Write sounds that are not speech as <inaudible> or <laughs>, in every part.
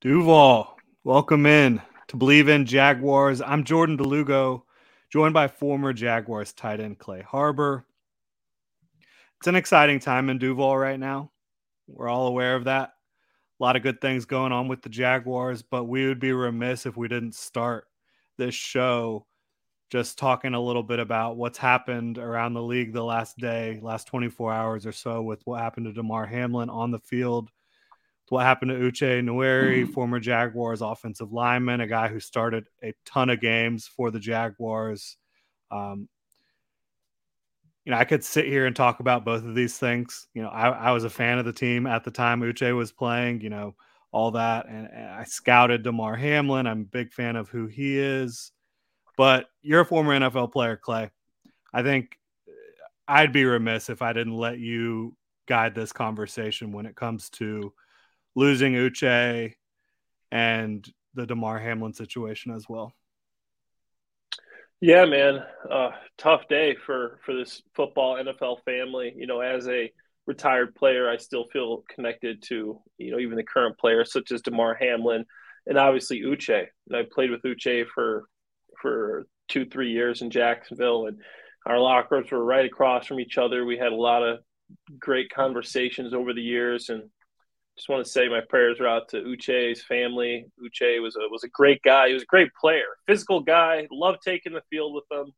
Duval, welcome in to Believe in Jaguars. I'm Jordan DeLugo, joined by former Jaguars tight end Clay Harbor. It's an exciting time in Duval right now. We're all aware of that. A lot of good things going on with the Jaguars, but we would be remiss if we didn't start this show just talking a little bit about what's happened around the league the last day, last 24 hours or so with what happened to Damar Hamlin on the field what happened to Uche Nwaneri, mm-hmm. former Jaguars offensive lineman, a guy who started a ton of games for the Jaguars. Um, you know, I could sit here and talk about both of these things. You know, I, I was a fan of the team at the time Uche was playing, you know, all that. And, and I scouted Damar Hamlin. I'm a big fan of who he is. But you're a former NFL player, Clay. I think I'd be remiss if I didn't let you guide this conversation when it comes to – losing Uche and the Damar Hamlin situation as well. Yeah, man, uh, tough day for for this football NFL family. You know, as a retired player, I still feel connected to you know even the current players such as Damar Hamlin and obviously Uche. And I played with Uche for for two three years in Jacksonville, and our lockers were right across from each other. We had a lot of great conversations over the years, and just want to say my prayers are out to Uche's family. Uche was a was a great guy. He was a great player, physical guy. Loved taking the field with them.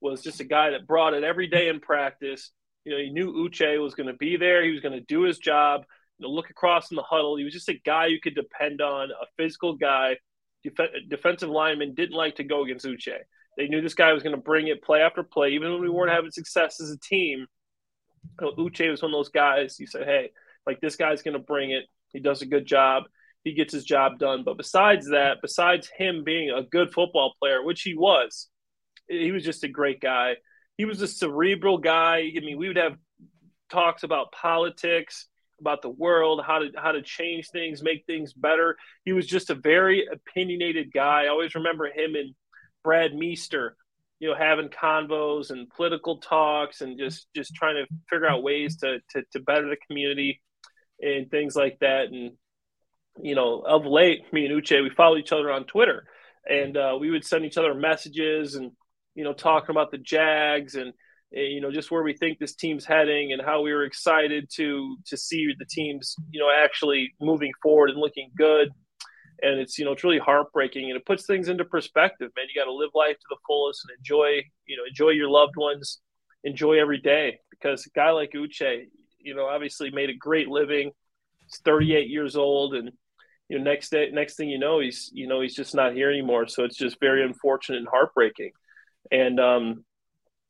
Was just a guy that brought it every day in practice. You know, he knew Uche was going to be there. He was going to do his job. You know, look across in the huddle. He was just a guy you could depend on. A physical guy. Def- defensive linemen didn't like to go against Uche. They knew this guy was going to bring it play after play, even when we weren't having success as a team. You know, Uche was one of those guys. You said, "Hey." Like this guy's going to bring it. He does a good job. He gets his job done. But besides that, besides him being a good football player, which he was, he was just a great guy. He was a cerebral guy. I mean, we would have talks about politics, about the world, how to how to change things, make things better. He was just a very opinionated guy. I always remember him and Brad Meester, you know, having convos and political talks and just just trying to figure out ways to to, to better the community and things like that. And you know, of late, me and Uche, we follow each other on Twitter, and uh, we would send each other messages and you know, talking about the Jags and you know just where we think this team's heading and how we were excited to to see the teams you know actually moving forward and looking good and it's you know it's really heartbreaking and it puts things into perspective man you got to live life to the fullest and enjoy you know enjoy your loved ones enjoy every day because a guy like uche you know, obviously made a great living. He's 38 years old, and you know, next day, next thing you know, he's you know he's just not here anymore. So it's just very unfortunate and heartbreaking. And um,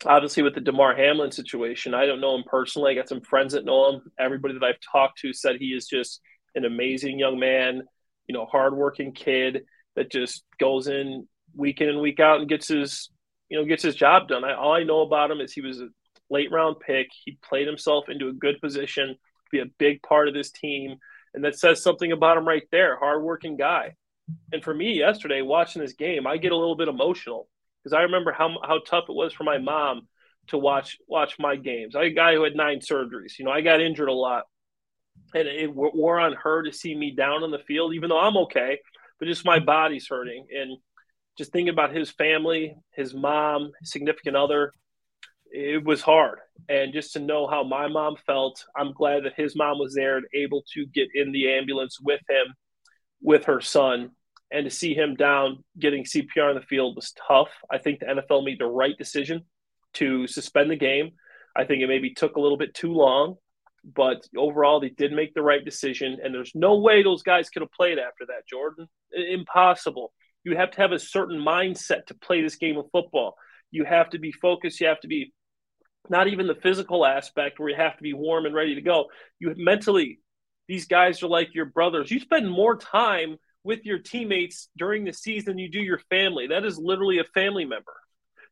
obviously, with the Damar Hamlin situation, I don't know him personally. I got some friends that know him. Everybody that I've talked to said he is just an amazing young man. You know, hardworking kid that just goes in week in and week out and gets his you know gets his job done. I, all I know about him is he was a late round pick. He played himself into a good position, to be a big part of this team. And that says something about him right there. Hardworking guy. And for me yesterday, watching this game, I get a little bit emotional because I remember how how tough it was for my mom to watch watch my games. I a guy who had nine surgeries. You know, I got injured a lot, and it wore on her to see me down on the field, even though I'm okay, but just my body's hurting. And just thinking about his family, his mom, significant other, it was hard. And just to know how my mom felt, I'm glad that his mom was there and able to get in the ambulance with him, with her son, and to see him down getting CPR in the field was tough. I think the NFL made the right decision to suspend the game. I think it maybe took a little bit too long, but overall they did make the right decision. And there's no way those guys could have played after that, Jordan. Impossible. You have to have a certain mindset to play this game of football. You have to be focused. You have to be not even the physical aspect where you have to be warm and ready to go. You mentally, these guys are like your brothers. You spend more time with your teammates during the season than you do your family. That is literally a family member.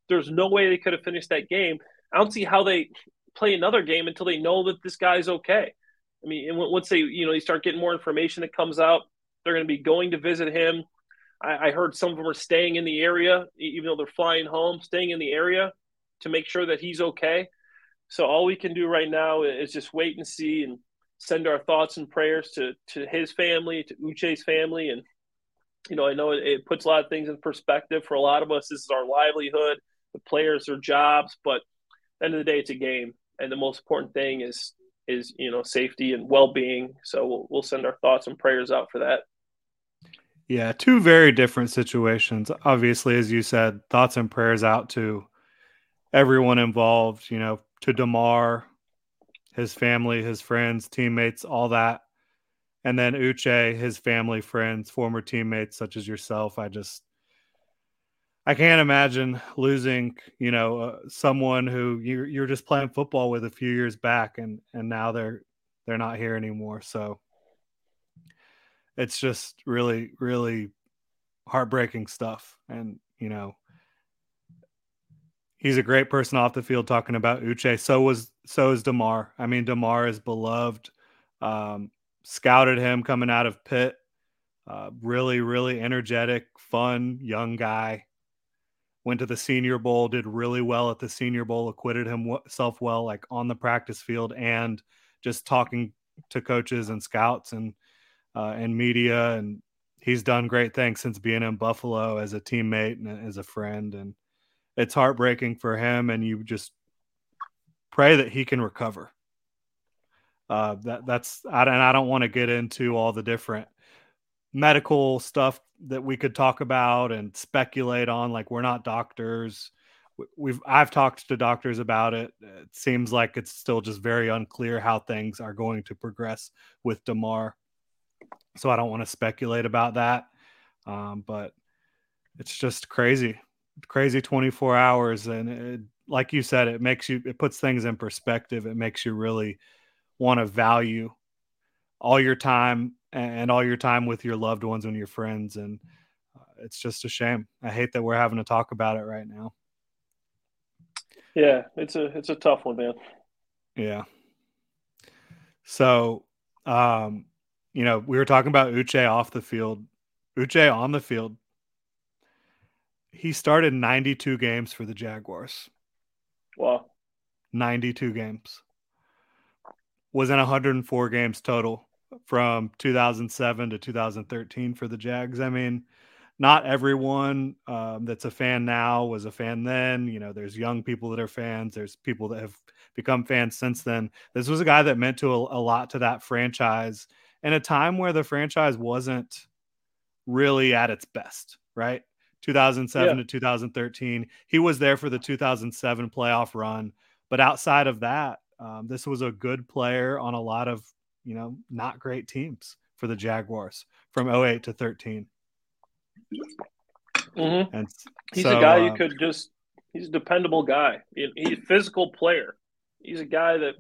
There's no way they could have finished that game. I don't see how they play another game until they know that this guy's okay. I mean, once they, you know, they start getting more information that comes out, they're going to be going to visit him. I, I heard some of them are staying in the area, even though they're flying home, staying in the area to make sure that he's okay. So all we can do right now is just wait and see and send our thoughts and prayers to to his family, to Uche's family, and you know I know it, puts a lot of things in perspective for a lot of us. This is our livelihood, the players, their jobs, but end of the day, it's a game, and the most important thing is is you know safety and well being. So we'll, we'll send our thoughts and prayers out for that. Yeah, two very different situations. Obviously, as you said, thoughts and prayers out to everyone involved. You know, to Damar, his family, his friends, teammates, all that. And then Uche, his family, friends, former teammates such as yourself. I just, I can't imagine losing, you know, uh, someone who you're, you're just playing football with a few years back, and and now they're they're not here anymore. So it's just really, really heartbreaking stuff. And you know, he's a great person off the field talking about Uche. So was so is Damar. I mean, Damar is beloved. Um, scouted him coming out of Pitt. Uh, really, really energetic, fun young guy. Went to the Senior Bowl, did really well at the Senior Bowl, acquitted himself well, like on the practice field and just talking to coaches and scouts and uh, and media. And he's done great things since being in Buffalo as a teammate and as a friend. And it's heartbreaking for him, and you just pray that he can recover. Uh, that that's I, and I don't want to get into all the different medical stuff that we could talk about and speculate on. Like we're not doctors. We've I've talked to doctors about it. It seems like it's still just very unclear how things are going to progress with Damar. So I don't want to speculate about that. Um, but it's just crazy crazy 24 hours and it, like you said it makes you it puts things in perspective. It makes you really want to value all your time and all your time with your loved ones and your friends and uh, it's just a shame. I hate that we're having to talk about it right now. Yeah it's a it's a tough one man. Yeah. So um you know we were talking about uche off the field uche on the field he started 92 games for the Jaguars. Wow. 92 games. Was in 104 games total from 2007 to 2013 for the Jags. I mean, not everyone um, that's a fan now was a fan then. You know, there's young people that are fans. There's people that have become fans since then. This was a guy that meant to a, a lot to that franchise in a time where the franchise wasn't really at its best, right? 2007 yeah. to 2013. He was there for the 2007 playoff run, but outside of that, um, this was a good player on a lot of you know not great teams for the Jaguars from 08 to 13. Mm-hmm. And he's so, a guy you uh, could just. He's a dependable guy. He's a physical player. He's a guy that,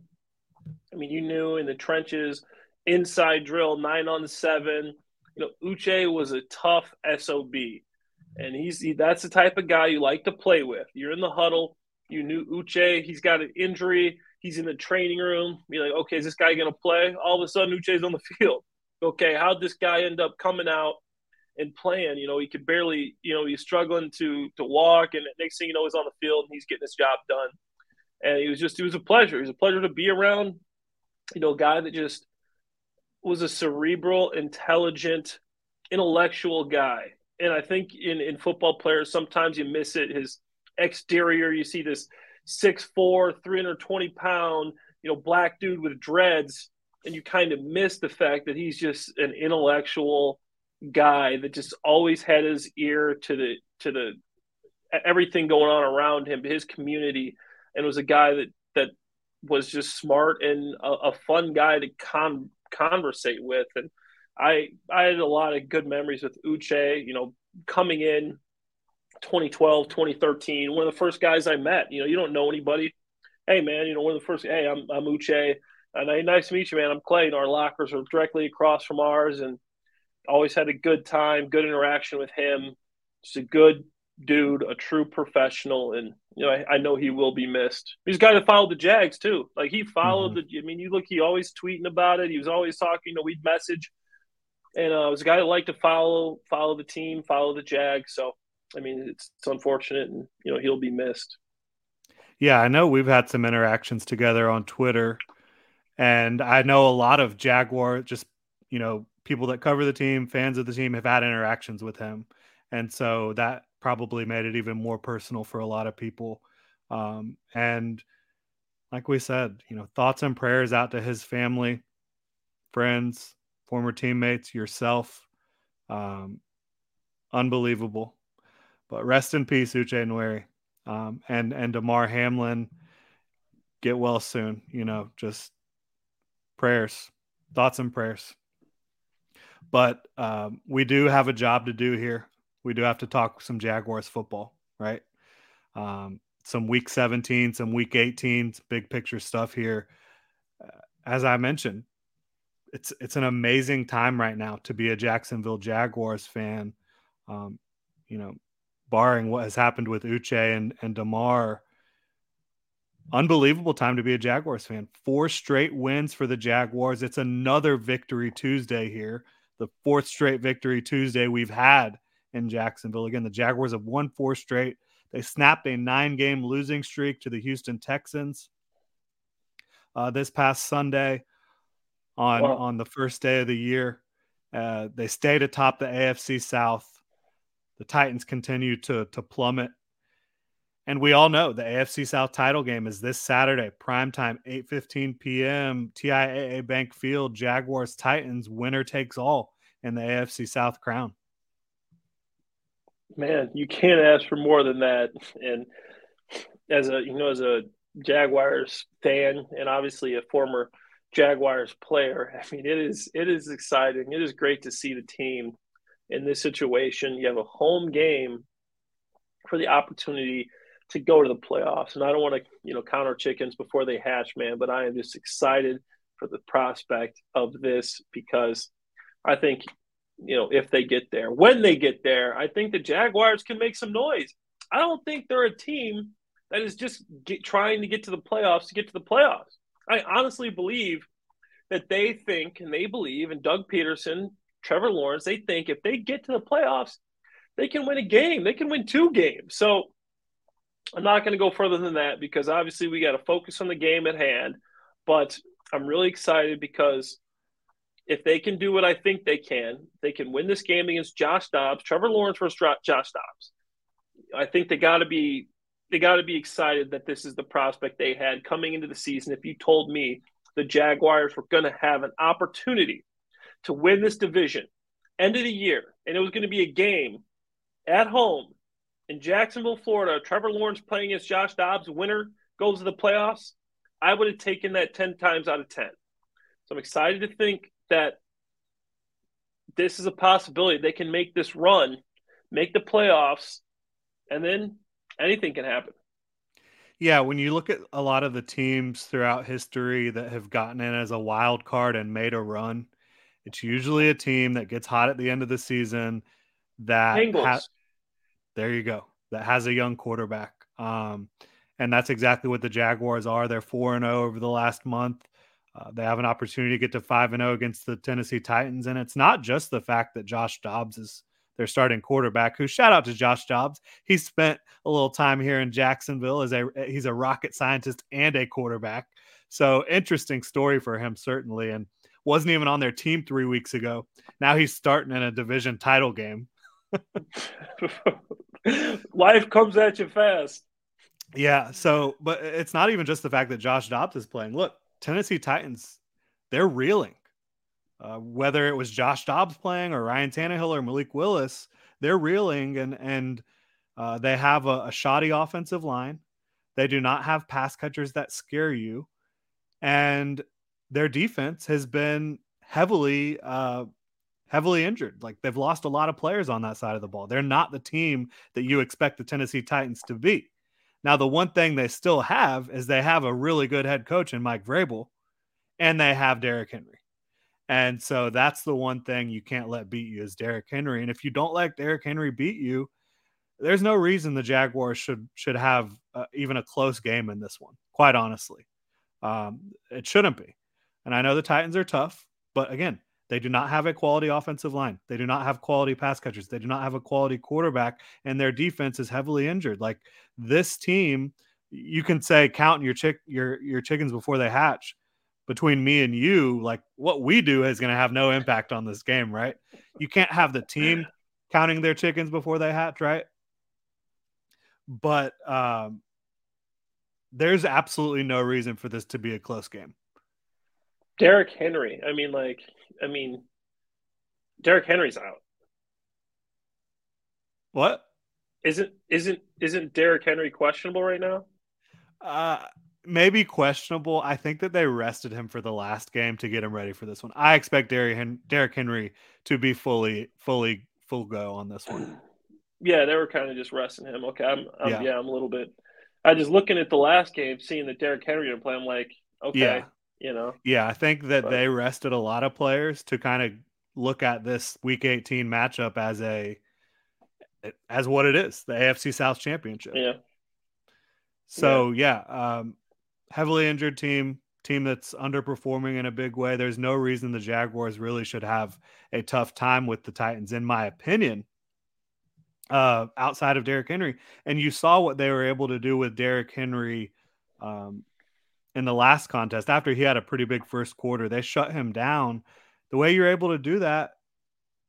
I mean, you knew in the trenches, inside drill, nine on seven. You know, Uche was a tough sob and he's he, that's the type of guy you like to play with. You're in the huddle. You knew Uche. He's got an injury. He's in the training room. You're like, okay, is this guy going to play? All of a sudden, Uche's on the <laughs> field. okay, how'd this guy end up coming out and playing? You know, he could barely, you know, he's struggling to to walk, and next thing you know, he's on the field and he's getting his job done. And he was just, it was a pleasure. It was a pleasure to be around, you know, guy that just was a cerebral, intelligent, intellectual guy. And I think in, in football players, sometimes you miss it. His exterior, you see this 6'4, 320 pound, you know, black dude with dreads and you kind of miss the fact that he's just an intellectual guy that just always had his ear to the to the everything going on around him, his community, and was a guy that that was just smart and a, a fun guy to con conversate with. And I I had a lot of good memories with Uche. You know, coming in 2012, 2013, one of the first guys I met. You know, you don't know anybody. Hey man, you know, one of the first. Hey, I'm I'm Uche and hey, nice to meet you, man. I'm Clay. And our lockers are directly across from ours, and always had a good time, good interaction with him. Just a good dude, a true professional, and you know, I, I know he will be missed. He's a guy that followed the Jags too. Like he followed mm-hmm. the. I mean, you look, he always tweeting about it. He was always talking. You know, we'd message, and uh, was a guy that liked to follow follow the team, follow the Jags. So, I mean, it's, it's unfortunate, and you know, he'll be missed. Yeah, I know we've had some interactions together on Twitter and I know a lot of Jaguar, just, you know, people that cover the team, fans of the team have had interactions with him. And so that probably made it even more personal for a lot of people. Um, and like we said, you know, thoughts and prayers out to his family, friends, former teammates, yourself. Um, unbelievable. But rest in peace, Uche Nwaneri. Um, and and Damar Hamlin, get well soon. You know, just prayers, thoughts and prayers. But um, we do have a job to do here. We do have to talk some Jaguars football, right? Um, some week 17, some week 18, big picture stuff here. Uh, as I mentioned, it's it's an amazing time right now to be a Jacksonville Jaguars fan. Um, you know, barring what has happened with Uche and and Damar, unbelievable time to be a Jaguars fan. Four straight wins for the Jaguars. It's another victory Tuesday here. The fourth straight victory Tuesday we've had in Jacksonville. Again, the Jaguars have won four straight. They snapped a nine game losing streak to the Houston Texans uh, this past Sunday on, wow. on the first day of the year. Uh, they stayed atop the AFC South. The Titans continue to, to plummet and we all know the AFC South title game is this Saturday, prime time, 8:15 p.m. TIAA Bank Field, Jaguars Titans, winner takes all in the AFC South crown. Man, you can't ask for more than that. And as a you know, as a Jaguars fan and obviously a former Jaguars player, <laughs> I mean it is it is exciting. It is great to see the team in this situation. You have a home game for the opportunity to go to the playoffs. And I don't want to, you know, counter chickens before they hatch, man, but I am just excited for the prospect of this because I think, you know, if they get there, when they get there, I think the Jaguars can make some noise. I don't think they're a team that is just get, trying to get to the playoffs to get to the playoffs. I honestly believe that they think and they believe, and Doug Pederson, Trevor Lawrence, they think if they get to the playoffs, they can win a game. They can win two games. So I'm not going to go further than that because obviously we got to focus on the game at hand. But I'm really excited because if they can do what I think they can, they can win this game against Josh Dobbs, Trevor Lawrence versus Josh Dobbs. I think they got to be they got to be excited that this is the prospect they had coming into the season. If you told me the Jaguars were going to have an opportunity to win this division end of the year, and it was going to be a game at home in Jacksonville, Florida, Trevor Lawrence playing against Josh Dobbs, winner goes to the playoffs, I would have taken that 10 times out of 10. So I'm excited to think that this is a possibility. They can make this run, make the playoffs, and then anything can happen. Yeah, when you look at a lot of the teams throughout history that have gotten in as a wild card and made a run, it's usually a team that gets hot at the end of the season that has there you go. That has a young quarterback. Um, and that's exactly what the Jaguars are. They're 4 and 0 over the last month. Uh, they have an opportunity to get to 5 and 0 against the Tennessee Titans. And it's not just the fact that Josh Dobbs is their starting quarterback, who shout out to Josh Dobbs. He spent a little time here in Jacksonville as a he's a rocket scientist and a quarterback. So interesting story for him, certainly. And wasn't even on their team three weeks ago. Now he's starting in a division title game. <laughs> Life comes at you fast. Yeah. So, but it's not even just the fact that Josh Dobbs is playing. Look, Tennessee Titans, they're reeling. Uh, whether it was Josh Dobbs playing or Ryan Tannehill or Malik Willis, they're reeling and and uh, they have a, a shoddy offensive line. They do not have pass catchers that scare you, and their defense has been heavily uh, heavily injured. Like they've lost a lot of players on that side of the ball. They're not the team that you expect the Tennessee Titans to be. Now, the one thing they still have is they have a really good head coach in Mike Vrabel, and they have Derrick Henry. And so that's the one thing you can't let beat you is Derrick Henry. And if you don't let Derrick Henry beat you, there's no reason the Jaguars should should have uh, even a close game in this one. Quite honestly, um, it shouldn't be. And I know the Titans are tough, but again, they do not have a quality offensive line. They do not have quality pass catchers. They do not have a quality quarterback, and their defense is heavily injured. Like this team, you can say counting your chick your your chickens before they hatch between me and you, like what we do is going to have no impact on this game, right? You can't have the team counting their chickens before they hatch, right? But um, there's absolutely no reason for this to be a close game. Derrick Henry. I mean, like, I mean, Derrick Henry's out. What? Isn't isn't isn't Derrick Henry questionable right now? Uh maybe questionable. I think that they rested him for the last game to get him ready for this one. I expect Derrick, Henry to be fully, fully, full go on this one. Yeah, they were kind of just resting him. Okay, I'm, I'm yeah. yeah. I'm a little bit. I just looking at the last game, seeing that Derrick Henry didn't play. I'm like, okay, yeah. you know. Yeah, I think that but, they rested a lot of players to kind of look at this Week 18 matchup as a as what it is, the AFC South Championship. Yeah. So yeah, yeah um, heavily injured team, team that's underperforming in a big way. There's no reason the Jaguars really should have a tough time with the Titans, in my opinion. Uh, outside of Derrick Henry, and you saw what they were able to do with Derrick Henry um, in the last contest after he had a pretty big first quarter. They shut him down. The way you're able to do that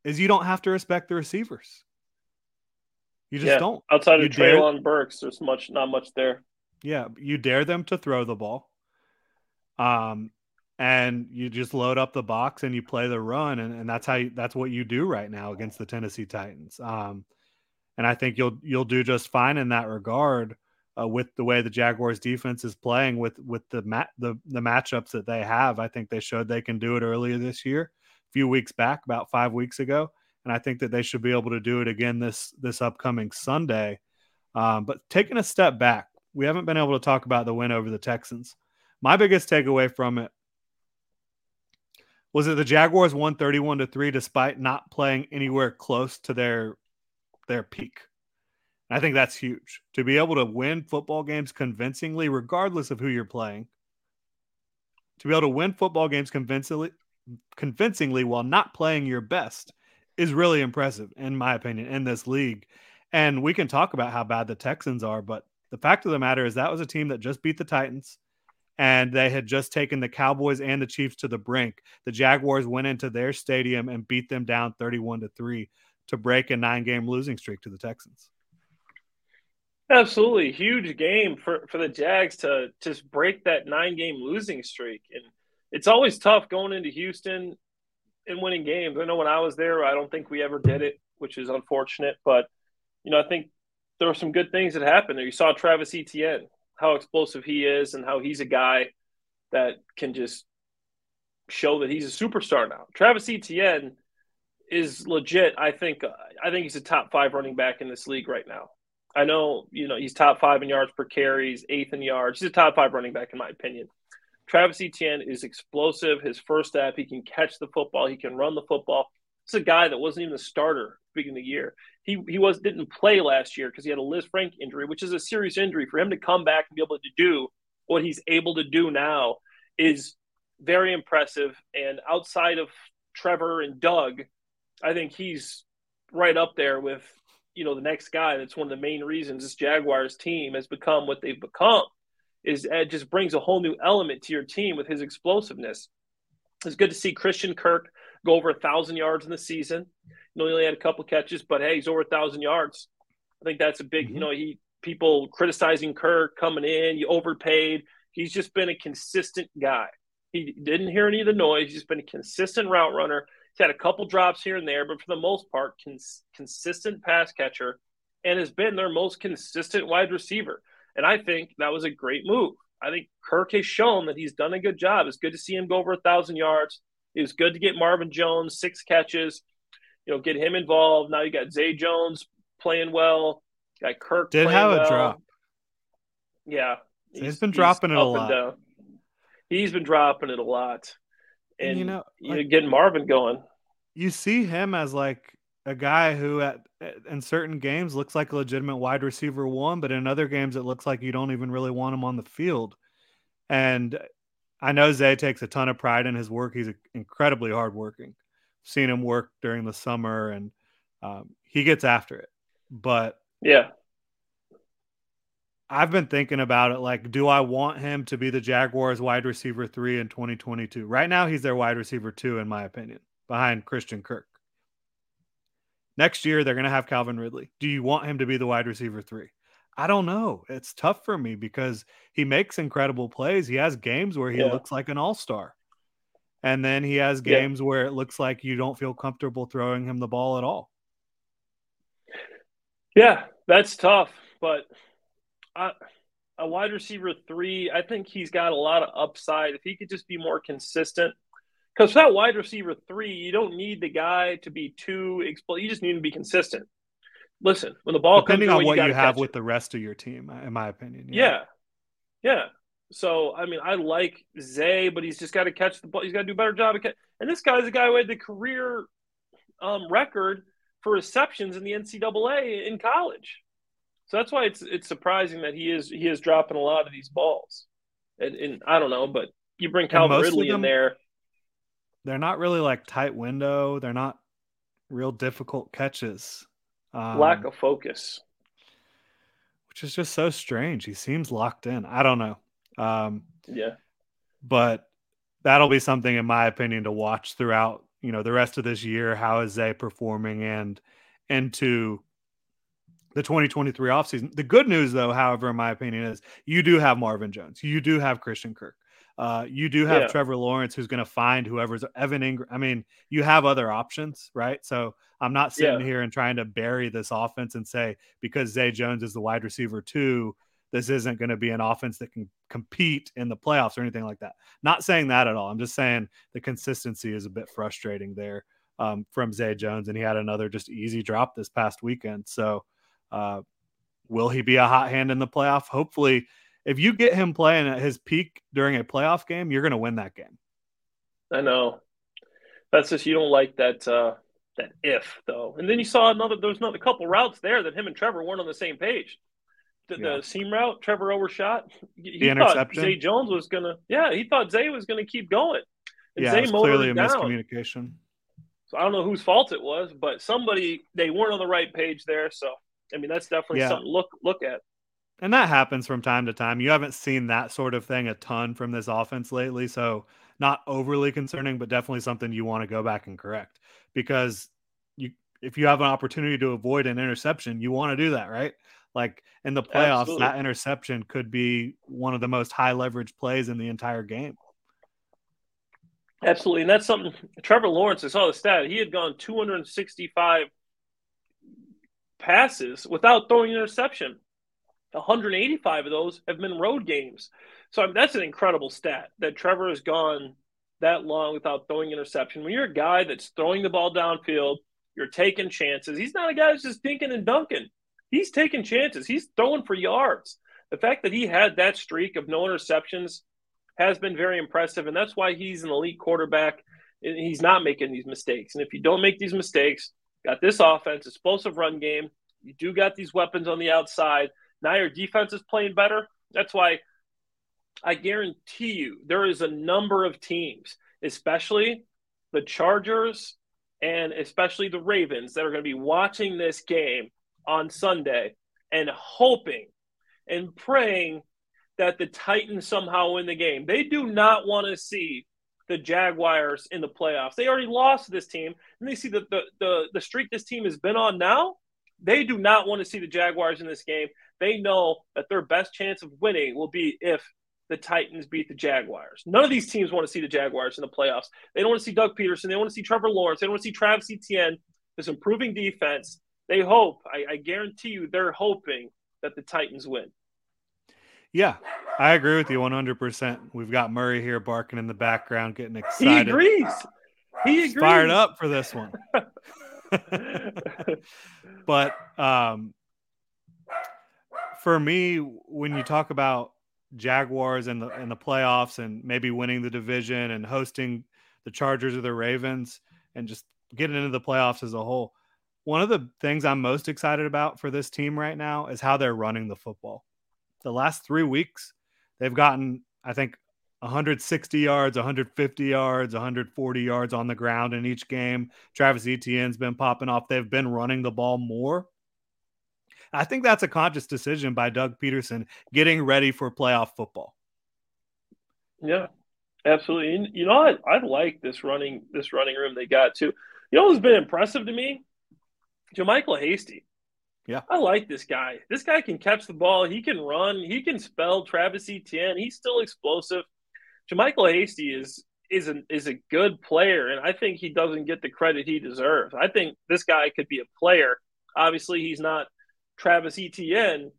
is you don't have to respect the receivers. You just yeah. don't. Outside you of Treylon Burks, there's much not much there. Yeah, you dare them to throw the ball. Um, and you just load up the box and you play the run, and, and that's how you, that's what you do right now against the Tennessee Titans. Um, and I think you'll you'll do just fine in that regard uh, with the way the Jaguars defense is playing with with the mat the the matchups that they have. I think they showed they can do it earlier this year, a few weeks back, about five weeks ago, and I think that they should be able to do it again this this upcoming Sunday. Um, but taking a step back, we haven't been able to talk about the win over the Texans. My biggest takeaway from it was that the Jaguars won 31 to 3 despite not playing anywhere close to their their peak. And I think that's huge. To be able to win football games convincingly regardless of who you're playing. To be able to win football games convincingly convincingly while not playing your best is really impressive in my opinion in this league. And we can talk about how bad the Texans are, but the fact of the matter is that was a team that just beat the Titans and they had just taken the Cowboys and the Chiefs to the brink. The Jaguars went into their stadium and beat them down 31 to 3 to break a nine game losing streak to the Texans. Absolutely huge game for, for the Jags to just break that nine game losing streak. And it's always tough going into Houston and winning games. I know when I was there, I don't think we ever did it, which is unfortunate. But, you know, I think there were some good things that happened there. You saw Travis Etienne, how explosive he is, and how he's a guy that can just show that he's a superstar now. Travis Etienne is legit. I think. Uh, I think he's a top five running back in this league right now. I know, you know, he's top five in yards per carries, eighth in yards. He's a top five running back in my opinion. Travis Etienne is explosive. His first step, he can catch the football, he can run the football. It's a guy that wasn't even a starter beginning of the year. He he was didn't play last year because he had a Lisfranc injury, which is a serious injury. For him to come back and be able to do what he's able to do now is very impressive. And outside of Trevor and Doug, I think he's right up there with you know the next guy. That's one of the main reasons this Jaguars team has become what they've become. Is Ed just brings a whole new element to your team with his explosiveness. It's good to see Christian Kirk go over a thousand yards in the season. You know, he only had a couple catches, but hey, he's over a thousand yards. I think that's a big. Mm-hmm. You know, he people criticizing Kirk coming in, you overpaid. He's just been a consistent guy. He didn't hear any of the noise. He's been a consistent route runner. He's had a couple drops here and there, but for the most part, cons- consistent pass catcher and has been their most consistent wide receiver. And I think that was a great move. I think Kirk has shown that he's done a good job. It's good to see him go over a thousand yards. It was good to get Marvin Jones six catches. You know, get him involved. Now you got Zay Jones playing well. Got Kirk did have well. a drop. Yeah, he's, he's been dropping he's it a lot. He's been dropping it a lot, and, you know, like, you getting Marvin going. You see him as like a guy who at in certain games looks like a legitimate wide receiver one, but in other games it looks like you don't even really want him on the field. And I know Zay takes a ton of pride in his work. He's incredibly hardworking. Seen him work during the summer, and um, he gets after it. But yeah, I've been thinking about it. Like, do I want him to be the Jaguars wide receiver three in 2022? Right now, he's their wide receiver two, in my opinion, behind Christian Kirk. Next year, they're going to have Calvin Ridley. Do you want him to be the wide receiver three? I don't know. It's tough for me because he makes incredible plays. He has games where he yeah. looks like an all star. And then he has games yeah. where it looks like you don't feel comfortable throwing him the ball at all. Yeah, that's tough. But I, a wide receiver three, I think he's got a lot of upside. If he could just be more consistent, because for that wide receiver three, you don't need the guy to be too explosive. You just need to be consistent. Listen, when the ball comes in. depending comes on what you, you have it. with the rest of your team, in my opinion. Yeah. yeah, yeah. So I mean, I like Zay, but he's just got to catch the ball. He's got to do a better job. And this guy's a guy who had the career um, record for receptions in the NCAA in college. So that's why it's it's surprising that he is he is dropping a lot of these balls. And, and I don't know, but you bring Calvin Ridley them, in there they're not really like tight window. They're not real difficult catches. Um, Lack of focus, which is just so strange. He seems locked in. I don't know. Um, yeah, but that'll be something, in my opinion, to watch throughout. You know, the rest of this year. How is Zay performing and into the 2023 offseason. The good news, though, however, in my opinion, is you do have Marvin Jones. You do have Christian Kirk. Uh, you do have yeah. Trevor Lawrence who's going to find whoever's Evan Engram. I mean, you have other options, right? So I'm not sitting yeah. here and trying to bury this offense and say because Zay Jones is the wide receiver two, this isn't going to be an offense that can compete in the playoffs or anything like that. Not saying that at all. I'm just saying the consistency is a bit frustrating there um, from Zay Jones, and he had another just easy drop this past weekend. So, uh, will he be a hot hand in the playoff? Hopefully if you get him playing at his peak during a playoff game, you're going to win that game. I know. That's just you don't like that uh, that if though. And then you saw another. There was another couple routes there that him and Trevor weren't on the same page. The, yeah. the seam route, Trevor overshot. He the interception. Zay Jones was gonna. Yeah, he thought Zay was gonna keep going. And yeah, Zay it was clearly a down. miscommunication. So I don't know whose fault it was, but somebody they weren't on the right page there. So I mean, that's definitely yeah. something to look look at. And that happens from time to time. You haven't seen that sort of thing a ton from this offense lately. So, not overly concerning, but definitely something you want to go back and correct because you, if you have an opportunity to avoid an interception, you want to do that, right? Like in the playoffs, Absolutely. that interception could be one of the most high leverage plays in the entire game. Absolutely. And that's something Trevor Lawrence, I saw the stat, he had gone 265 passes without throwing an interception. 185 of those have been road games. So I mean, that's an incredible stat that Trevor has gone that long without throwing interception. When you're a guy that's throwing the ball downfield, you're taking chances. He's not a guy that's just dinking and dunking. He's taking chances. He's throwing for yards. The fact that he had that streak of no interceptions has been very impressive, and that's why he's an elite quarterback. And he's not making these mistakes. And if you don't make these mistakes, got this offense, explosive run game. You do got these weapons on the outside. Now your defense is playing better. That's why I guarantee you there is a number of teams, especially the Chargers and especially the Ravens, that are going to be watching this game on Sunday and hoping and praying that the Titans somehow win the game. They do not want to see the Jaguars in the playoffs. They already lost to this team, and they see the, the, the, the streak this team has been on now. They do not want to see the Jaguars in this game. They know that their best chance of winning will be if the Titans beat the Jaguars. None of these teams want to see the Jaguars in the playoffs. They don't want to see Doug Pederson. They want to see Trevor Lawrence. They don't want to see Travis Etienne. This improving defense. They hope, I, I guarantee you, they're hoping that the Titans win. Yeah, I agree with you 100%. We've got Murray here barking in the background, getting excited. He agrees. He agrees. Fired up for this one. <laughs> but um, for me, when you talk about Jaguars and the in the playoffs and maybe winning the division and hosting the Chargers or the Ravens and just getting into the playoffs as a whole, one of the things I'm most excited about for this team right now is how they're running the football. The last three weeks, they've gotten, I think, 160 yards, 150 yards, 140 yards on the ground in each game. Travis Etienne's been popping off. They've been running the ball more. I think that's a conscious decision by Doug Pederson getting ready for playoff football. Yeah, absolutely. You know, I, I like this running this running room they got too. You know who's been impressive to me? JaMycal Hasty. Yeah. I like this guy. This guy can catch the ball. He can run. He can spell Travis Etienne. He's still explosive. JaMycal Hasty is is a is a good player, and I think he doesn't get the credit he deserves. I think this guy could be a player. Obviously, he's not Travis Etienne,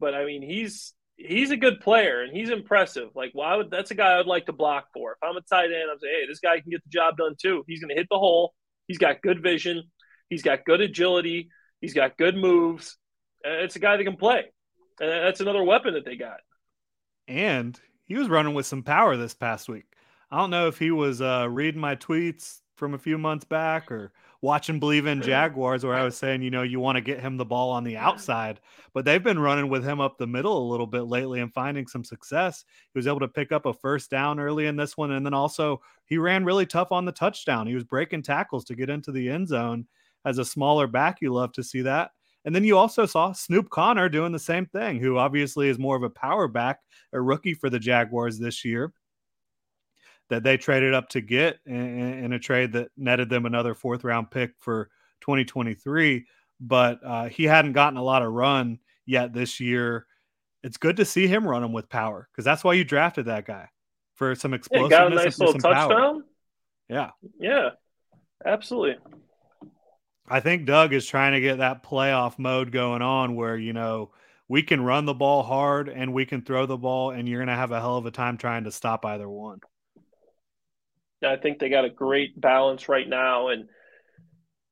but I mean he's he's a good player and he's impressive. Like, why would that's a guy I'd like to block for? If I'm a tight end, I'm saying, hey, this guy can get the job done too. He's going to hit the hole. He's got good vision. He's got good agility. He's got good moves. It's a guy that can play. And that's another weapon that they got. And he was running with some power this past week. I don't know if he was uh, reading my tweets from a few months back or watching Believe in Jaguars where I was saying, you know, you want to get him the ball on the outside, but they've been running with him up the middle a little bit lately and finding some success. He was able to pick up a first down early in this one. And then also, he ran really tough on the touchdown. He was breaking tackles to get into the end zone. As a smaller back, you love to see that. And then you also saw Snoop Conner doing the same thing, who obviously is more of a power back, a rookie for the Jaguars this year that they traded up to get in, in a trade that netted them another fourth round pick for 2023. But uh, he hadn't gotten a lot of run yet this year. It's good to see him running with power because that's why you drafted that guy for some explosiveness. Yeah, got a nice little touchdown. Power. Yeah. Yeah. Absolutely. I think Doug is trying to get that playoff mode going on where, you know, we can run the ball hard and we can throw the ball, and you're going to have a hell of a time trying to stop either one. I think they got a great balance right now, and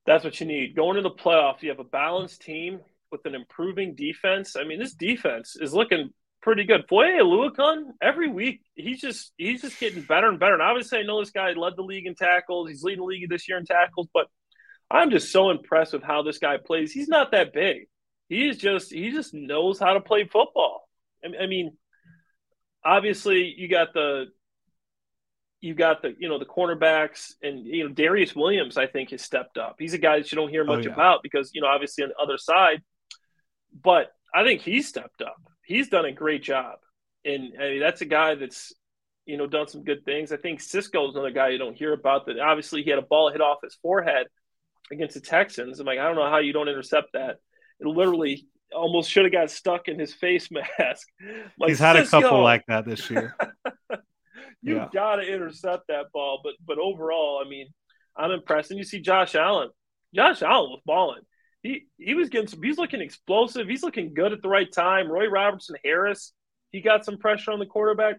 that's what you need. Going to the playoff, you have a balanced team with an improving defense. I mean, this defense is looking pretty good. Foye Oluokun, every week he's just he's just getting better and better. And obviously, I know this guy led the league in tackles. He's leading the league this year in tackles, but I'm just so impressed with how this guy plays. He's not that big. He is just he just knows how to play football. I mean, obviously, you got the you got the you know the cornerbacks and you know Darious Williams I think has stepped up. He's a guy that you don't hear oh, much oh, yeah. about because you know obviously on the other side, but I think he's stepped up. He's done a great job, and I mean, that's a guy that's you know done some good things. I think Cisco is another guy you don't hear about. That obviously he had a ball hit off his forehead against the Texans. I'm like I don't know how you don't intercept that. It literally almost should have got stuck in his face <laughs> mask. Like, He's had a couple like that this year. <laughs> you yeah. got to intercept that ball. But but overall, I mean, I'm impressed. And you see Josh Allen. Josh Allen was balling. He he was getting some. He's looking explosive. He's looking good at the right time. Roy Robertson Harris. He got some pressure on the quarterback.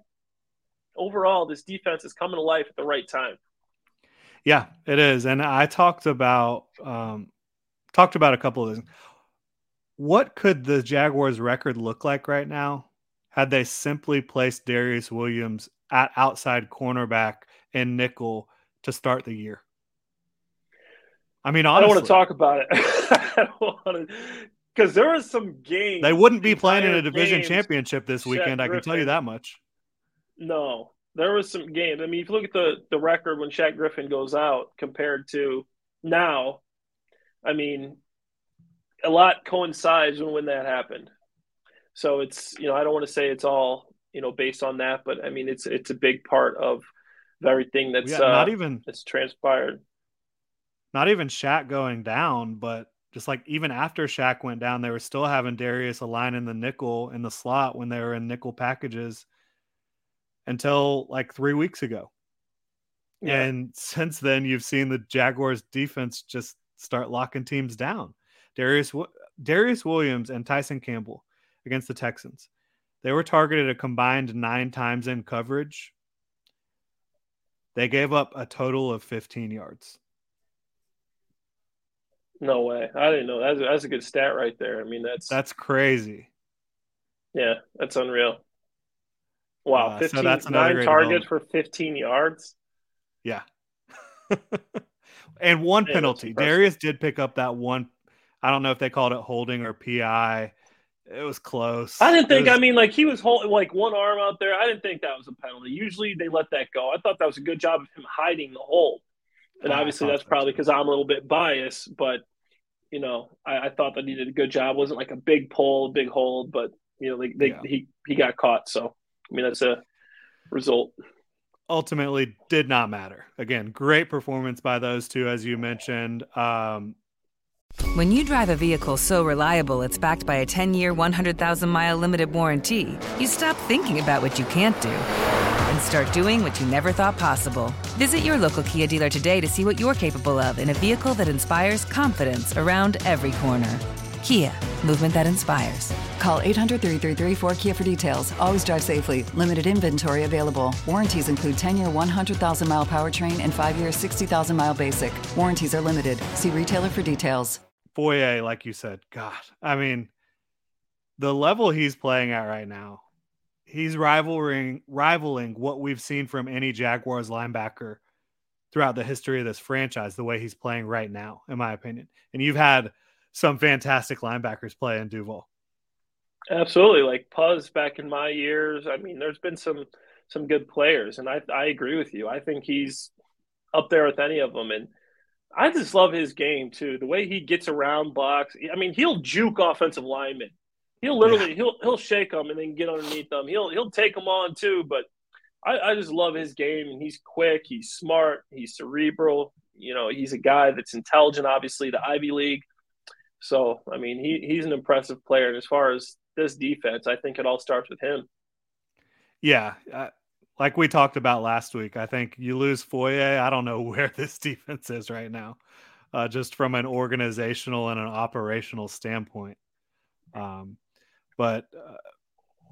Overall, this defense is coming to life at the right time. Yeah, it is. And I talked about um, talked about a couple of things. What could the Jaguars' record look like right now had they simply placed Darious Williams at outside cornerback and nickel to start the year? I mean, honestly, I don't want to talk about it. <laughs> I don't want to because there are some games. They wouldn't be playing in a division championship this weekend. I can tell you that much. No, there was some games. I mean, if you look at the the record when Shaq Griffin goes out compared to now, I mean, a lot coincides when when that happened. So it's you know I don't want to say it's all you know based on that, but I mean it's it's a big part of everything that's yeah, not uh, even that's transpired. Not even Shaq going down, but just like even after Shaq went down, they were still having Darius align in the nickel in the slot when they were in nickel packages until like three weeks ago. Yeah. And since then, you've seen the Jaguars defense just start locking teams down. Darious Darious Williams and Tyson Campbell against the Texans. They were targeted a combined nine times in coverage. They gave up a total of 15 yards. No way. I didn't know. That's, that's a good stat right there. I mean, that's that's crazy. Yeah, that's unreal. Wow, uh, 15, so that's nine targets for 15 yards. Yeah. <laughs> and one yeah, penalty. Darious did pick up that one. I don't know if they called it holding or PI. It was close. I didn't think. Was, I mean, like he was holding like one arm out there. I didn't think that was a penalty. Usually they let that go. I thought that was a good job of him hiding the hold. And obviously that's probably because I'm a little bit biased, but you know, I, I, thought that he did a good job. It wasn't like a big pull, big hold, but you know, they, they yeah. he he got caught. So I mean, that's a result. Ultimately, did not matter. Again, great performance by those two, as you mentioned. Um, when you drive a vehicle so reliable it's backed by a 10 year, 100,000 mile limited warranty, you stop thinking about what you can't do and start doing what you never thought possible. Visit your local Kia dealer today to see what you're capable of in a vehicle that inspires confidence around every corner. Kia, movement that inspires. Call 800 333 4KIA for details. Always drive safely. Limited inventory available. Warranties include 10 year 100,000 mile powertrain and 5 year 60,000 mile basic. Warranties are limited. See retailer for details. Foye, like you said, God, I mean, the level he's playing at right now, he's rivaling rivaling what we've seen from any Jaguars linebacker throughout the history of this franchise. The way he's playing right now, in my opinion, and you've had some fantastic linebackers play in Duval. Absolutely, like Poz back in my years. I mean, there's been some some good players, and I I agree with you. I think he's up there with any of them, and I just love his game too. The way he gets around blocks. I mean, he'll juke offensive linemen. He'll literally yeah. he'll he'll shake them and then get underneath them. He'll he'll take them on too. But I, I just love his game, and he's quick. He's smart. He's cerebral. You know, he's a guy that's intelligent. Obviously, the Ivy League. So, I mean, he he's an impressive player. And as far as this defense, I think it all starts with him. Yeah, uh, like we talked about last week, I think you lose Foye. I don't know <laughs> where this defense is right now, uh, just from an organizational and an operational standpoint. Um, but uh,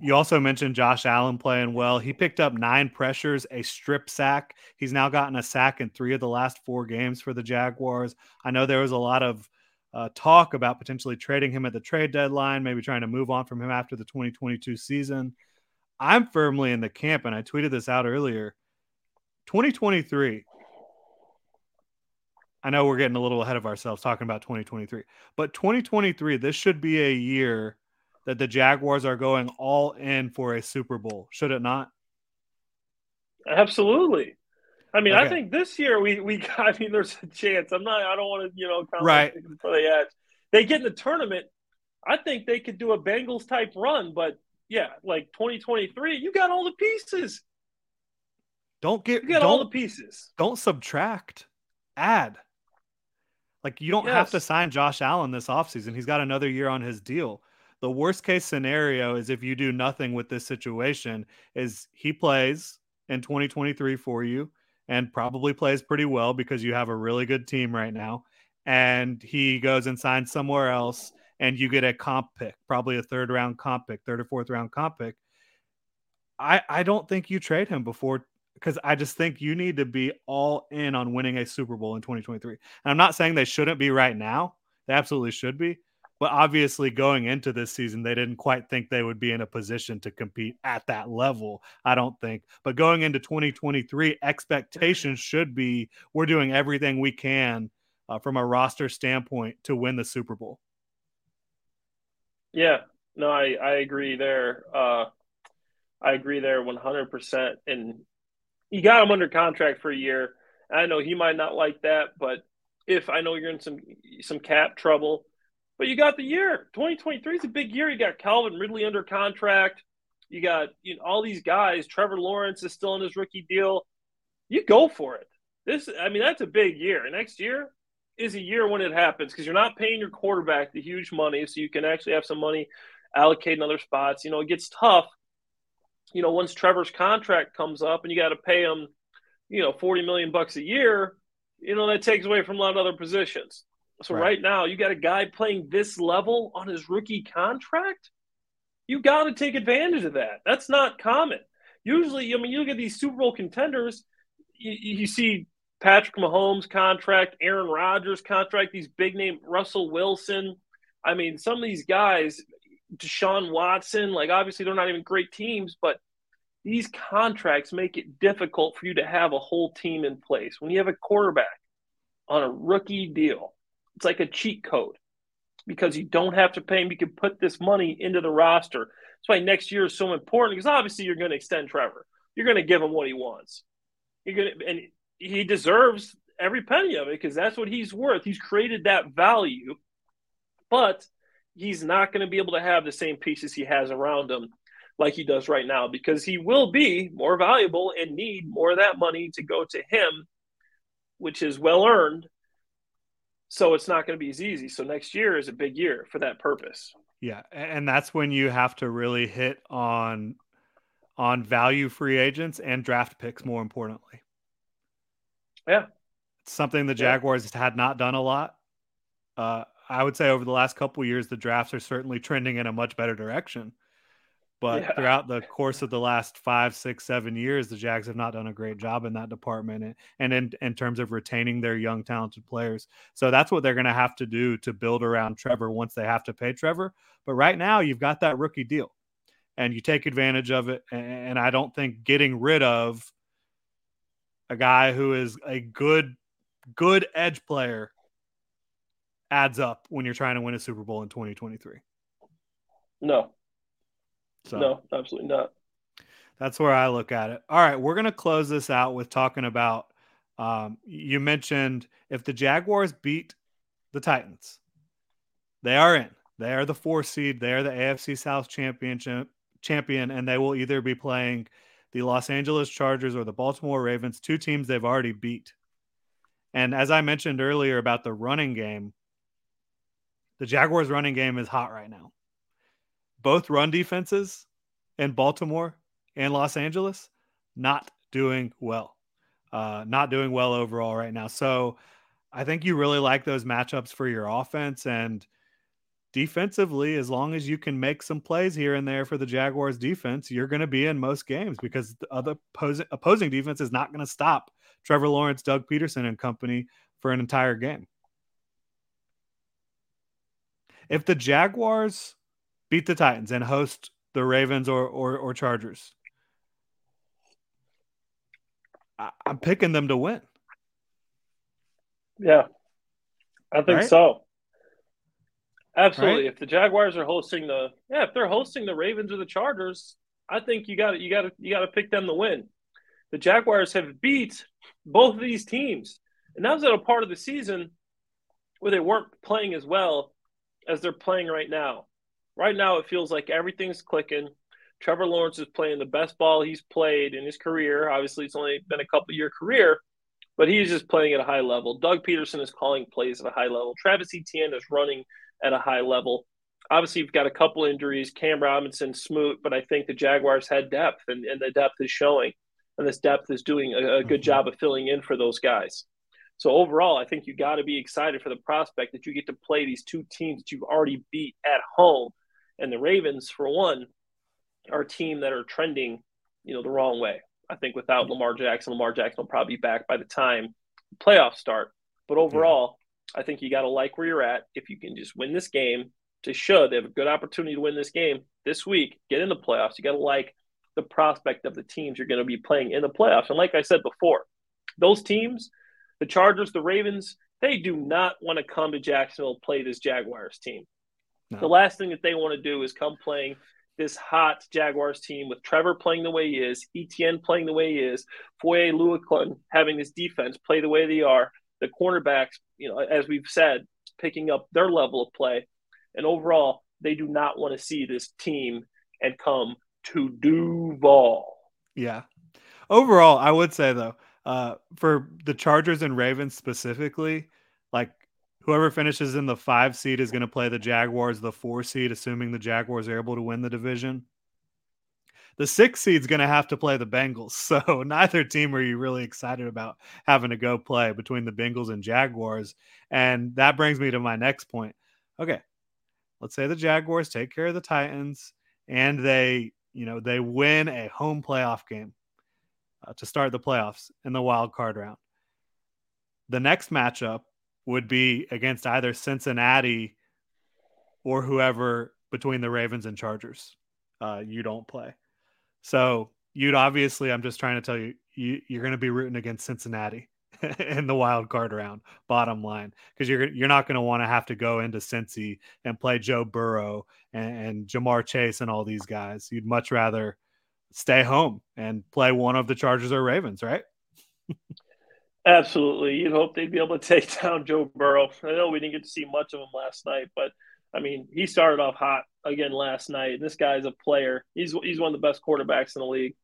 you also mentioned Josh Allen playing well. He picked up nine pressures, a strip sack. He's now gotten a sack in three of the last four games for the Jaguars. I know there was a lot of uh, talk about potentially trading him at the trade deadline, maybe trying to move on from him after the 2022 season. I'm firmly in the camp, and I tweeted this out earlier. 2023. I know we're getting a little ahead of ourselves talking about 2023, but 2023, this should be a year that the Jaguars are going all in for a Super Bowl, should it not? Absolutely. I mean, okay. I think this year we we got, <laughs> I mean, there's a chance. I'm not. I don't want to you know kind right for the edge. They get in the tournament. I think they could do a Bengals type run, but yeah, like 2023, you got all the pieces. Don't get you got all the pieces. Don't subtract. Add. Like you don't yes. have to sign Josh Allen this offseason. He's got another year on his deal. The worst case scenario is if you do nothing with this situation is he plays in 2023 for you and probably plays pretty well because you have a really good team right now and he goes and signs somewhere else and you get a comp pick, probably a third round comp pick, third or fourth round comp pick. I I don't think you trade him before because I just think you need to be all in on winning a Super Bowl in 2023. And I'm not saying they shouldn't be right now. They absolutely should be. But obviously, going into this season, they didn't quite think they would be in a position to compete at that level. I don't think. But going into 2023, expectations should be we're doing everything we can uh, from a roster standpoint to win the Super Bowl. Yeah, no, I, I agree there. Uh, I agree there 100%. And you got him under contract for a year. I know he might not like that, but if I know you're in some some cap trouble, but you got the year. 2023 is a big year. You got Calvin Ridley under contract. You got you know, all these guys. Trevor Lawrence is still in his rookie deal. You go for it. This, I mean, that's a big year. Next year is a year when it happens because you're not paying your quarterback the huge money, so you can actually have some money allocated in other spots. You know, it gets tough. You know, once Trevor's contract comes up and you got to pay him, you know, 40 million bucks a year, you know, that takes away from a lot of other positions. So right, right now, you got a guy playing this level on his rookie contract. You got to take advantage of that. That's not common. Usually, I mean, you look at these Super Bowl contenders, you, you see Patrick Mahomes contract, Aaron Rodgers contract, these big name Russell Wilson. I mean, some of these guys, Deshaun Watson, like obviously they're not even great teams, but these contracts make it difficult for you to have a whole team in place. When you have a quarterback on a rookie deal, it's like a cheat code because you don't have to pay him. You can put this money into the roster. That's why next year is so important because obviously you're going to extend Trevor. You're going to give him what he wants. You're going to, and he deserves every penny of it because that's what he's worth. He's created that value, but he's not going to be able to have the same pieces he has around him like he does right now because he will be more valuable and need more of that money to go to him, which is well earned. So it's not going to be as easy. So next year is a big year for that purpose. Yeah, and that's when you have to really hit on on value free agents and draft picks more importantly. Yeah. It's something the Jaguars yeah. had not done a lot. Uh, I would say over the last couple years, the drafts are certainly trending in a much better direction. But yeah. throughout the course of the last five, six, seven years, the Jags have not done a great job in that department and in, in terms of retaining their young, talented players. So that's what they're going to have to do to build around Trevor once they have to pay Trevor. But right now, you've got that rookie deal and you take advantage of it. And I don't think getting rid of a guy who is a good, good edge player adds up when you're trying to win a Super Bowl in 2023. No, so no, absolutely not. That's where I look at it. All right, we're gonna close this out with talking about. Um, you mentioned if the Jaguars beat the Titans, they are in. They are the four seed. They are the AFC South championship champion, and they will either be playing the Los Angeles Chargers or the Baltimore Ravens, two teams they've already beat. And as I mentioned earlier about the running game, the Jaguars' running game is hot right now both run defenses in Baltimore and Los Angeles not doing well. Uh, not doing well overall right now. So I think you really like those matchups for your offense and defensively, as long as you can make some plays here and there for the Jaguars defense, you're going to be in most games because the other opposing, opposing defense is not going to stop Trevor Lawrence, Doug Pederson, and company for an entire game. If the Jaguars beat the Titans and host the Ravens or or, or Chargers. I, am picking them to win. Yeah, I think right? so. Absolutely. Right? If the Jaguars are hosting the yeah, if they're hosting the Ravens or the Chargers, I think you got you got to you got to pick them to win. The Jaguars have beat both of these teams, and that was at a part of the season where they weren't playing as well as they're playing right now right now it feels like everything's clicking. Trevor Lawrence is playing the best ball he's played in his career. Obviously, it's only been a couple year career, but he's just playing at a high level. Doug Pederson is calling plays at a high level. Travis Etienne is running at a high level. Obviously, you've got a couple injuries, Cam Robinson, Smoot, but I think the Jaguars had depth, and, and the depth is showing, and this depth is doing a, a good mm-hmm. job of filling in for those guys. So overall, I think you got to be excited for the prospect that you get to play these two teams that you've already beat at home and the Ravens, for one, are a team that are trending, you know, the wrong way. I think without Lamar Jackson, Lamar Jackson will probably be back by the time the playoffs start. But overall, yeah. I think you got to like where you're at. If you can just win this game, to show they have a good opportunity to win this game this week, get in the playoffs. You got to like the prospect of the teams you're going to be playing in the playoffs. And like I said before, those teams, the Chargers, the Ravens, they do not want to come to Jacksonville play this Jaguars team. No. The last thing that they want to do is come playing this hot Jaguars team with Trevor playing the way he is, Etienne playing the way he is, Foye Oluokun having this defense play the way they are, the cornerbacks, you know, as we've said, picking up their level of play. And overall, they do not want to see this team and come to Duval. Yeah. Overall, I would say though, uh, for the Chargers and Ravens specifically, like whoever finishes in the five seed is going to play the Jaguars, the four seed, assuming the Jaguars are able to win the division. The six seed's going to have to play the Bengals. <laughs> So neither team are you really excited about having to go play between the Bengals and Jaguars. And that brings me to my next point. Okay. Let's say the Jaguars take care of the Titans and they, you know, they win a home playoff game uh, to start the playoffs in the wild card round. The next matchup would be against either Cincinnati or whoever between the Ravens and Chargers. Uh, you don't play. So you'd obviously, I'm just trying to tell you, you you're going to be rooting against Cincinnati <laughs> in the wild card round. Bottom line, because you're you're not going to want to have to go into Cincy and play Joe Burrow and, and Ja'Marr Chase and all these guys. You'd much rather stay home and play one of the Chargers or Ravens, right? <laughs> Absolutely. You'd hope they'd be able to <laughs> take down Joe Burrow. I know we didn't get to see much of him last night, but I mean, he started off hot again last night. And this guy's a player. He's he's one of the best quarterbacks in the league.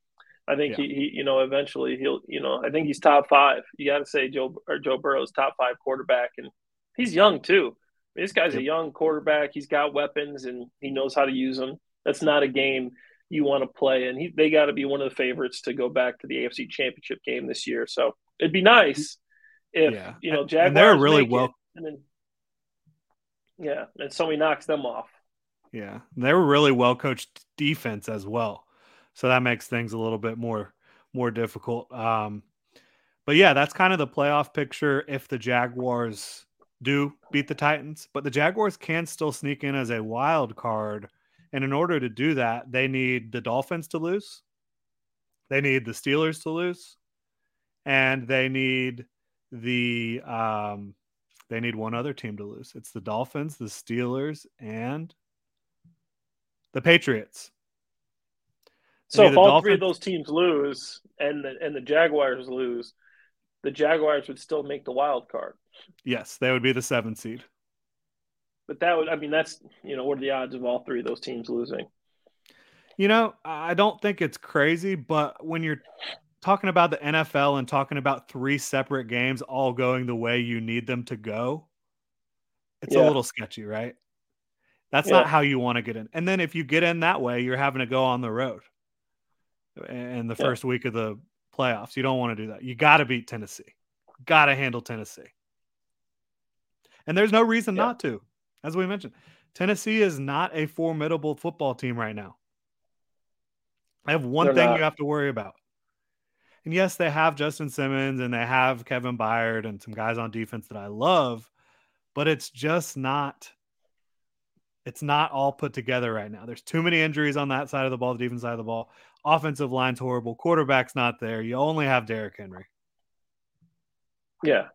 I think yeah. he, he, you know, eventually he'll, you know, I think he's top five. You got to say Joe or Joe Burrow's top five quarterback, and he's young too. I mean, this guy's yep. a young quarterback. He's got weapons and he knows how to use them. That's not a game you want to play, and he, they got to be one of the favorites to go back to the AFC Championship game this year. So it'd be nice if yeah. you know Jaguars. And they're really well. and then, yeah, and somebody knocks them off. Yeah, they were really well coached defense as well, so that makes things a little bit more more difficult. Um, but yeah, that's kind of the playoff picture if the Jaguars do beat the Titans. But the Jaguars can still sneak in as a wild card, and in order to do that, they need the Dolphins to lose. They need the Steelers to lose and they need the um, they need one other team to lose. It's the Dolphins, the Steelers, and the Patriots. So if all Dolphins... three of those teams lose and the, and the Jaguars lose, the Jaguars would still make the wild card. Yes, they would be the seven seed. But that would, I mean, that's you know, what are the odds of all three of those teams losing? You know, I don't think it's crazy, but when you're talking about the NFL and talking about three separate games all going the way you need them to go, it's yeah. a little sketchy, right? That's yeah. not how you want to get in. And then if you get in that way, you're having to go on the road in the yeah. first week of the playoffs. You don't want to do that. You got to beat Tennessee. Got to handle Tennessee. And there's no reason not to. As we mentioned, Tennessee is not a formidable football team right now. I have one They're thing not. you have to worry about. And yes, they have Justin Simmons and they have Kevin Byard and some guys on defense that I love, but it's just not it's not all put together right now. There's too many injuries on that side of the ball, the defense side of the ball. Offensive line's horrible. Quarterback's not there. You only have Derrick Henry. Yeah.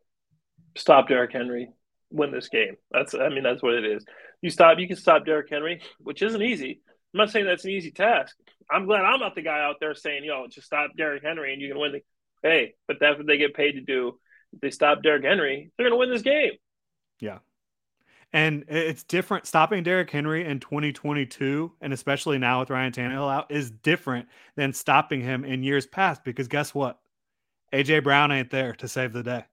Stop Derrick Henry. Win this game. That's I mean, that's what it is. You stop you can stop Derrick Henry, which isn't easy. I'm not saying that's an easy task. I'm glad I'm not the guy out there saying, yo, just stop Derrick Henry and you can win the hey, but that's what they get paid to do. If they stop Derrick Henry, they're gonna win this game. Yeah. And it's different. Stopping Derrick Henry in 2022, and especially now with Ryan Tannehill out, is different than stopping him in years past. Because guess what? AJ Brown ain't there to save the day.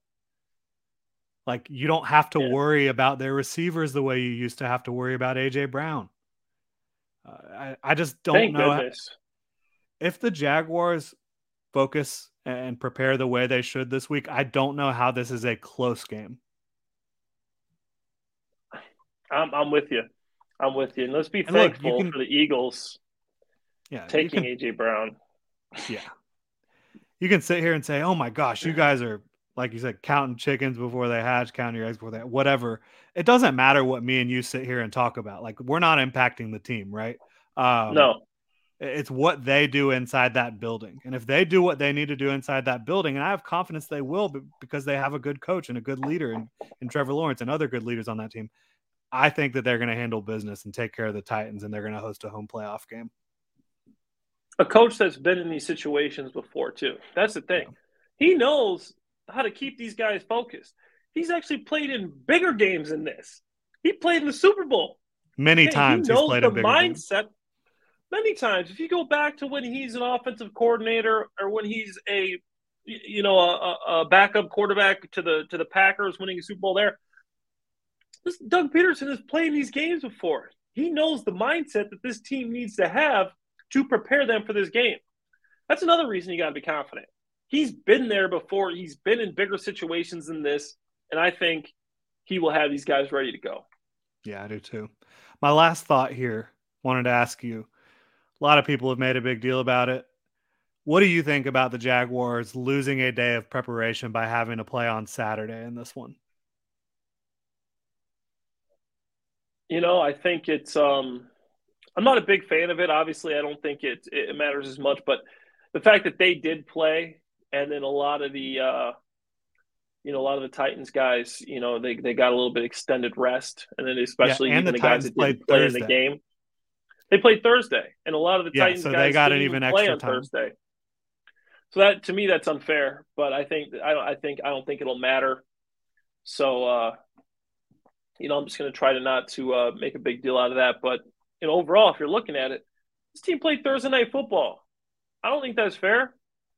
Like you don't have to yeah. worry about their receivers the way you used to have to worry about AJ Brown. I, I just don't Thank know goodness. if the Jaguars focus and prepare the way they should this week. I don't know how this is a close game. I'm, I'm with you. I'm with you. And let's be and thankful look, can, for the Eagles yeah, taking can, AJ Brown. Yeah. You can sit here and say, oh my gosh, you guys are, like you said, counting chickens before they hatch, counting your eggs before they, whatever it doesn't matter what me and you sit here and talk about. Like we're not impacting the team, right? Um, no, it's what they do inside that building. And if they do what they need to do inside that building, and I have confidence they will because they have a good coach and a good leader and, in Trevor Lawrence and other good leaders on that team, I think that they're going to handle business and take care of the Titans, and they're going to host a home playoff game. A coach that's been in these situations before too. That's the thing. Yeah. He knows how to keep these guys focused. He's actually played in bigger games than this. He played in the Super Bowl many times. He knows the mindset. Games. Many times, if you go back to when he's an offensive coordinator or when he's a, you know, a, a backup quarterback to the to the Packers, winning a Super Bowl there. This Doug Pederson has played these games before. He knows the mindset that this team needs to have to prepare them for this game. That's another reason you got to be confident. He's been there before. He's been in bigger situations than this, and I think he will have these guys ready to go. Yeah, I do too. My last thought here wanted to ask you a lot of people have made a big deal about it. What do you think about the Jaguars losing a day of preparation by having to play on Saturday in this one? You know, I think it's um I'm not a big fan of it. Obviously, I don't think it it matters as much, but the fact that they did play and then a lot of the uh you know, a lot of the Titans guys, you know, they, they got a little bit extended rest, and then especially yeah, and even the, the guys that didn't play Thursday. in the game, they played Thursday, and a lot of the yeah, Titans so guys they got an even play extra on time. Thursday. So that to me, that's unfair. But I think I don't. I think I don't think it'll matter. So uh, you know, I'm just going to try to not to uh, make a big deal out of that. But you know, overall, if you're looking at it, this team played Thursday night football. I don't think that's fair.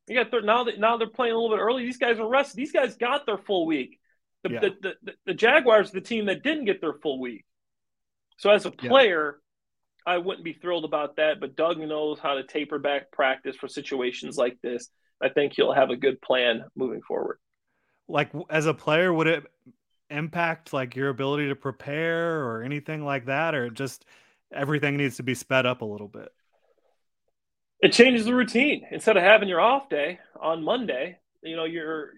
You got third, now that now they're playing a little bit early. These guys are rested. These guys got their full week. The, yeah. the, the, the, Jaguars the team that didn't get their full week. So as a player, yeah. I wouldn't be thrilled about that. But Doug knows how to taper back practice for situations like this. I think he'll have a good plan moving forward. Like as a player, would it impact like your ability to prepare or anything like that, or just everything needs to be sped up a little bit? It changes the routine. Instead of having your off day on Monday, you know, you're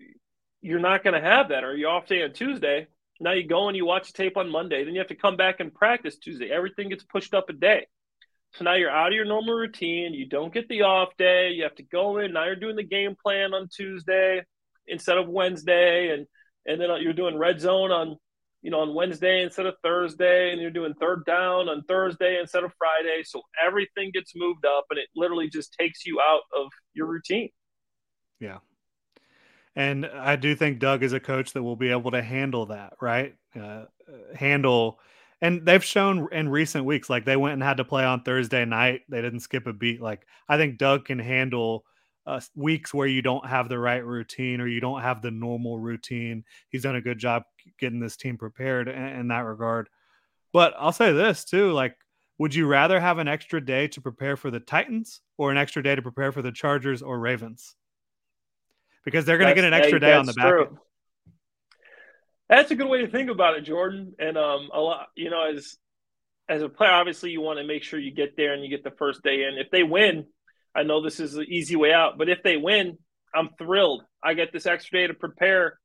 you're not going to have that, or your off day on Tuesday. Now you go and you watch the tape on Monday, then you have to come back and practice Tuesday. Everything gets pushed up a day. So now you're out of your normal routine. You don't get the off day. You have to go in. Now you're doing the game plan on Tuesday instead of Wednesday, and and then you're doing red zone on you know, on Wednesday instead of Thursday, and you're doing third down on Thursday instead of Friday. So everything gets moved up, and it literally just takes you out of your routine. Yeah. And I do think Doug is a coach that will be able to handle that, right? Uh, handle, and they've shown in recent weeks, like they went and had to play on Thursday night. They didn't skip a beat. Like I think Doug can handle uh, weeks where you don't have the right routine or you don't have the normal routine. He's done a good job getting this team prepared in, in that regard. But I'll say this too: like, would you rather have an extra day to prepare for the Titans or an extra day to prepare for the Chargers or Ravens? Because they're going to get an extra day on the back true. That's a good way to think about it, Jordan. And um, a lot, you know, as as a player, obviously you want to make sure you get there and you get the first day in. If they win, I know this is the easy way out, but if they win, I'm thrilled. I get this extra day to prepare,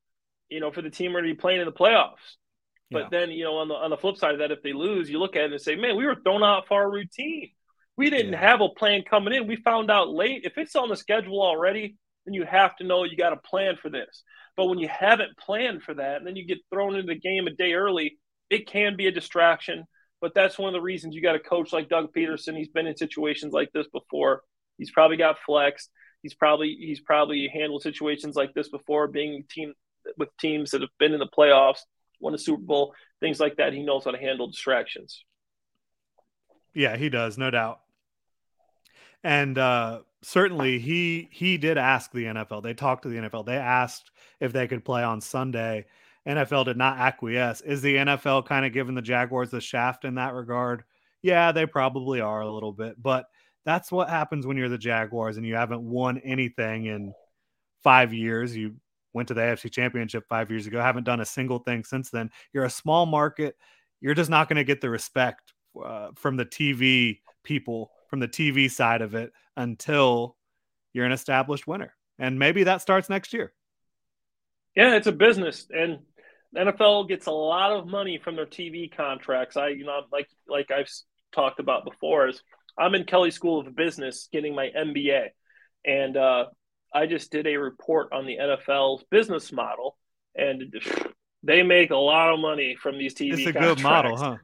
you know, for the team we're going to be playing in the playoffs. But yeah. then, you know, on the on the flip side of that, if they lose, you look at it and say, "Man, we were thrown out for our routine. We didn't yeah. have a plan coming in. We found out late. If it's on the schedule already, then you have to know you got a plan for this. But when you haven't planned for that, and then you get thrown into the game a day early, it can be a distraction. But that's one of the reasons you got a coach like Doug Pederson. He's been in situations like this before. He's probably got flexed. He's probably he's probably handled situations like this before, being team with teams that have been in the playoffs, won a Super Bowl, things like that. He knows how to handle distractions. Yeah, he does, no doubt. And uh, certainly, he he did ask the NFL. They talked to the NFL. They asked if they could play on Sunday. NFL did not acquiesce. Is the NFL kind of giving the Jaguars the shaft in that regard? Yeah, they probably are a little bit, but that's what happens when you're the Jaguars and you haven't won anything in five years. You went to the AFC Championship five years ago, haven't done a single thing since then. You're a small market. You're just not going to get the respect uh, from the TV people, from the TV side of it, until you're an established winner. And maybe that starts next year. Yeah, it's a business, and NFL gets a lot of money from their TV contracts. I, you know, like like I've talked about before, is I'm in Kelley School of Business getting my MBA. And uh, I just did a report on the NFL's business model. And They make a lot of money from these TV. It's a contracts. good model, huh?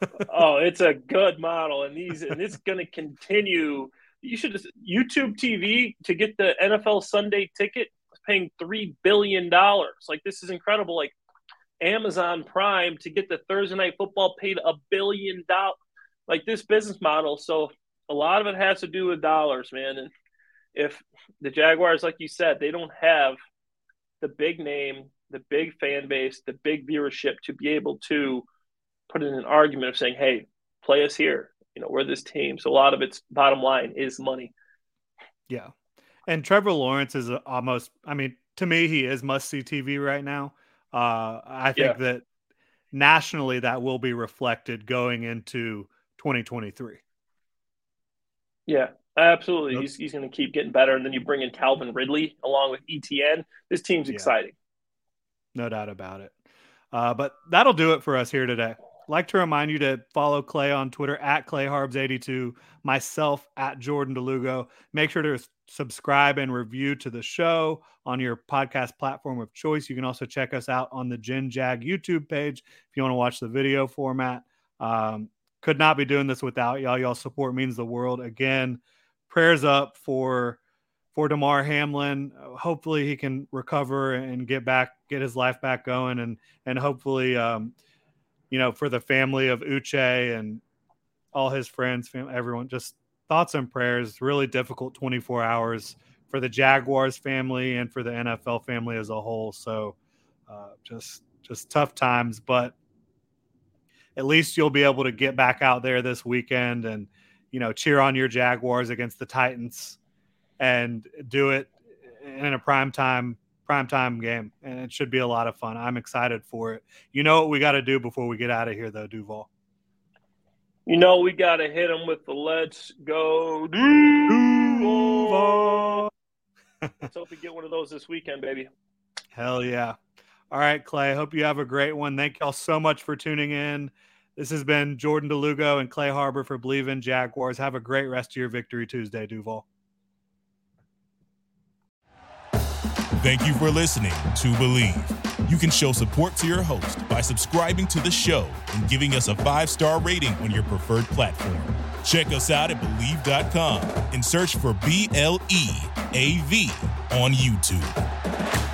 <laughs> oh, it's a good model, and these and it's going to continue. You should just YouTube TV to get the NFL Sunday ticket, paying three billion dollars. Like this is incredible. Like Amazon Prime to get the Thursday Night Football paid a billion dollars. Like this business model. So a lot of it has to do with dollars, man. And if the Jaguars, like you said, they don't have the big name, the big fan base, the big viewership to be able to put in an argument of saying, "Hey, play us here." You know, we're this team. So a lot of its bottom line is money. Yeah, and Trevor Lawrence is almost. I mean, to me, he is must see TV right now. Uh, I think yeah. that nationally that will be reflected going into 2023. Yeah, absolutely. He's, he's going to keep getting better. And then you bring in Calvin Ridley along with Etienne. This team's yeah. exciting. No doubt about it. Uh, but that'll do it for us here today. Like to remind you to follow Clay on Twitter at ClayHarbs82, myself at Jordan DeLugo. Make sure to subscribe and review to the show on your podcast platform of choice. You can also check us out on the Gen Jag YouTube page if you want to watch the video format. Um, could not be doing this without y'all. Y'all support means the world. Again, prayers up for for Damar Hamlin. Hopefully he can recover and get back, get his life back going, and and hopefully, um, you know, for the family of Uche and all his friends, everyone, just thoughts and prayers. Really difficult 24 hours for the Jaguars family and for the NFL family as a whole. So, uh, just just tough times, but at least you'll be able to get back out there this weekend and you know cheer on your Jaguars against the Titans and do it in a prime time prime time game and it should be a lot of fun. I'm excited for it. You know what we got to do before we get out of here though, Duval. You know we got to hit them with the let's go Duval. let's hope we get one of those this weekend, baby. Hell yeah. All right, Clay. Hope you have a great one. Thank y'all so much for tuning in. This has been Jordan DeLugo and Clay Harbor for Bleav in Jaguars. Have a great rest of your Victory Tuesday, Duval. Thank you for listening to Believe. You can show support to your host by subscribing to the show and giving us a five star rating on your preferred platform. Check us out at Bleav.com and search for B L E A V on YouTube.